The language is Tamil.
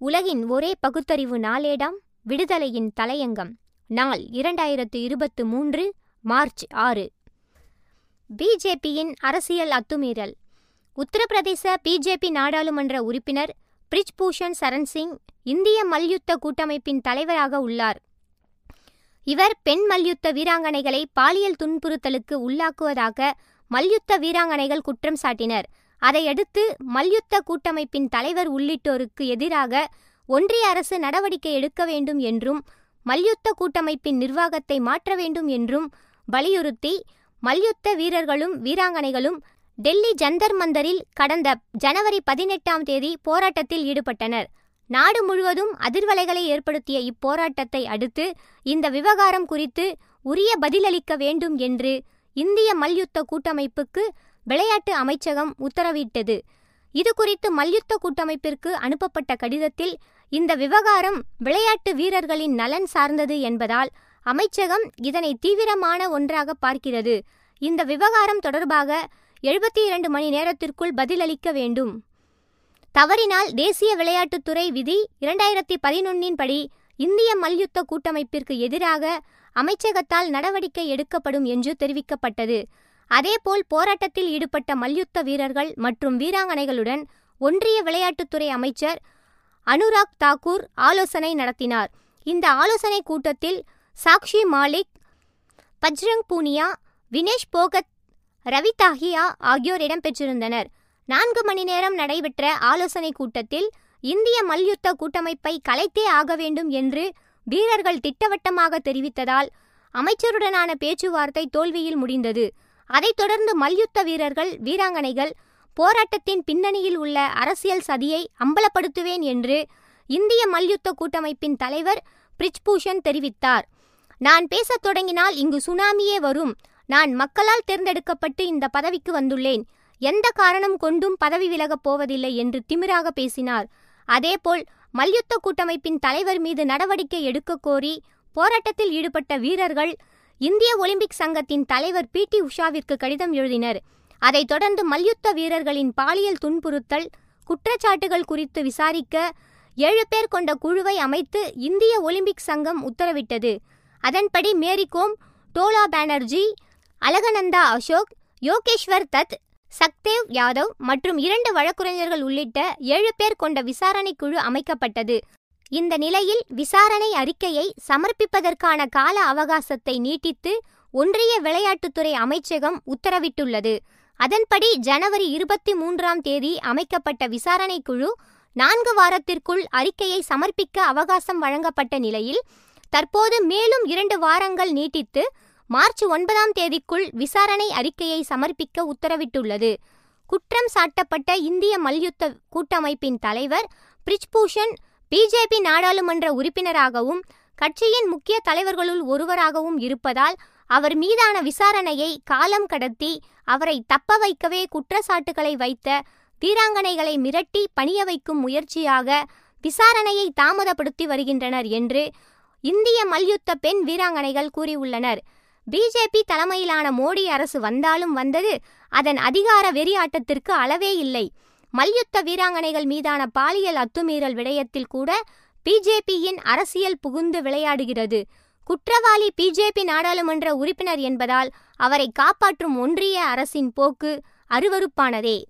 உலகின் ஒரே பகுத்தறிவு நாளேடாம் விடுதலையின் தலையங்கம். நாள் இரண்டாயிரத்து இருபத்து மூன்று மார்ச் ஆறு. பிஜேபியின் அரசியல் அத்துமீறல். உத்தரப்பிரதேச பிஜேபி நாடாளுமன்ற உறுப்பினர் பிரிஜ்பூஷன் சரண் சிங் இந்திய மல்யுத்த கூட்டமைப்பின் தலைவராக உள்ளார். இவர் பெண் மல்யுத்த வீராங்கனைகளை பாலியல் துன்புறுத்தலுக்கு உள்ளாக்குவதாக மல்யுத்த வீராங்கனைகள் குற்றம் சாட்டினர். அதையடுத்து மல்யுத்த கூட்டமைப்பின் தலைவர் உள்ளிட்டோருக்கு எதிராக ஒன்றிய அரசு நடவடிக்கை எடுக்க வேண்டும் என்றும் மல்யுத்த கூட்டமைப்பின் நிர்வாகத்தை மாற்ற வேண்டும் என்றும் வலியுறுத்தி மல்யுத்த வீரர்களும் வீராங்கனைகளும் டெல்லி ஜந்தர் மந்தரில் கடந்த ஜனவரி பதினெட்டாம் தேதி போராட்டத்தில் ஈடுபட்டனர். நாடு முழுவதும் அதிர்வலைகளை ஏற்படுத்திய இப்போராட்டத்தை அடுத்து இந்த விவகாரம் குறித்து உரிய பதிலளிக்க வேண்டும் என்று இந்திய மல்யுத்த கூட்டமைப்புக்கு விளையாட்டு அமைச்சகம் உத்தரவிட்டது. இது குறித்து மல்யுத்த கூட்டமைப்பிற்கு அனுப்பப்பட்ட கடிதத்தில் இந்த விவகாரம் விளையாட்டு வீரர்களின் நலன் சார்ந்தது என்பதால் அமைச்சகம் இதனை தீவிரமான ஒன்றாக பார்க்கிறது. இந்த விவகாரம் தொடர்பாக எழுபத்தி இரண்டு மணி நேரத்திற்குள் பதிலளிக்க வேண்டும். தவறினால் தேசிய விளையாட்டுத்துறை விதி இரண்டாயிரத்தி பதினொன்னின் படி இந்திய மல்யுத்த கூட்டமைப்பிற்கு எதிராக அமைச்சகத்தால் நடவடிக்கை எடுக்கப்படும் என்று தெரிவிக்கப்பட்டது. அதேபோல் போராட்டத்தில் ஈடுபட்ட மல்யுத்த வீரர்கள் மற்றும் வீராங்கனைகளுடன் ஒன்றிய விளையாட்டுத்துறை அமைச்சர் அனுராக் தாக்கூர் ஆலோசனை நடத்தினார். இந்த ஆலோசனை கூட்டத்தில் சாக்ஷி மாலிக் பஜ்ரங் பூனியா வினேஷ் போகத் ரவி தாஹியா ஆகியோர் இடம்பெற்றிருந்தனர் நான்கு மணி நேரம் நடைபெற்ற ஆலோசனை கூட்டத்தில் இந்திய மல்யுத்த கூட்டமைப்பை கலைத்தே ஆக வேண்டும் என்று வீரர்கள் திட்டவட்டமாக தெரிவித்ததால் அமைச்சருடனான பேச்சுவார்த்தை தோல்வியில் முடிந்தது. அதைத் தொடர்ந்து மல்யுத்த வீரர்கள் வீராங்கனைகள் போராட்டத்தின் பின்னணியில் உள்ள அரசியல் சதியை அம்பலப்படுத்துவேன் என்று இந்திய மல்யுத்த கூட்டமைப்பின் தலைவர் பிரிஜ்பூஷன் தெரிவித்தார். நான் பேசத் தொடங்கினால் இங்கு சுனாமியே வரும். நான் மக்களால் தேர்ந்தெடுக்கப்பட்டு இந்த பதவிக்கு வந்துள்ளேன். எந்த காரணம் கொண்டும் பதவி விலகப் போவதில்லை என்று திமிராக பேசினார். அதேபோல் மல்யுத்த கூட்டமைப்பின் தலைவர் மீது நடவடிக்கை எடுக்க கோரி போராட்டத்தில் ஈடுபட்ட வீரர்கள் இந்திய ஒலிம்பிக் சங்கத்தின் தலைவர் பி டி உஷாவிற்கு கடிதம் எழுதினர். அதைத் தொடர்ந்து மல்யுத்த வீரர்களின் பாலியல் துன்புறுத்தல் குற்றச்சாட்டுகள் குறித்து விசாரிக்க ஏழு பேர் கொண்ட குழுவை அமைத்து இந்திய ஒலிம்பிக் சங்கம் உத்தரவிட்டது. அதன்படி மேரிகோம் டோலா பானர்ஜி அலகநந்தா அசோக் யோகேஸ்வர் தத் சக்தேவ் யாதவ் மற்றும் இரண்டு வழக்குரைஞர்கள் உள்ளிட்ட ஏழு பேர் கொண்ட விசாரணை குழு அமைக்கப்பட்டது. இந்த நிலையில் விசாரணை அறிக்கையை சமர்ப்பிப்பதற்கான கால அவகாசத்தை நீட்டித்து ஒன்றிய விளையாட்டுத்துறை அமைச்சகம் உத்தரவிட்டுள்ளது. அதன்படி ஜனவரி இருபத்தி மூன்றாம் தேதி அமைக்கப்பட்ட விசாரணை குழு நான்கு வாரத்திற்குள் அறிக்கையை சமர்ப்பிக்க அவகாசம் வழங்கப்பட்ட நிலையில் தற்போது மேலும் இரண்டு வாரங்கள் நீட்டித்து மார்ச் ஒன்பதாம் தேதிக்குள் விசாரணை அறிக்கையை சமர்ப்பிக்க உத்தரவிட்டுள்ளது. குற்றம் சாட்டப்பட்ட இந்திய மல்யுத்த கூட்டமைப்பின் தலைவர் பிரிஜ்பூஷன் பிஜேபி நாடாளுமன்ற உறுப்பினராகவும் கட்சியின் முக்கிய தலைவர்களுள் ஒருவராகவும் இருப்பதால் அவர் மீதான விசாரணையை காலம் கடத்தி அவரை தப்ப வைக்கவே குற்றச்சாட்டுகளை வைத்த வீராங்கனைகளை மிரட்டி பணிய வைக்கும் முயற்சியாக விசாரணையை தாமதப்படுத்தி வருகின்றனர் என்று இந்திய மல்யுத்த பெண் வீராங்கனைகள் கூறியுள்ளனர். பிஜேபி தலைமையிலான மோடி அரசு வந்தாலும் வந்தது அதன் அதிகார வெறியாட்டத்திற்கு அளவே இல்லை. மல்யுத்த வீராங்கனைகள் மீதான பாலியல் அத்துமீறல் விடயத்தில் கூட பிஜேபியின் அரசியல் புகுந்து விளையாடுகிறது. குற்றவாளி பிஜேபி நாடாளுமன்ற உறுப்பினர் என்பதால் அவரை காப்பாற்றும் ஒன்றிய அரசின் போக்கு அருவருப்பானதே.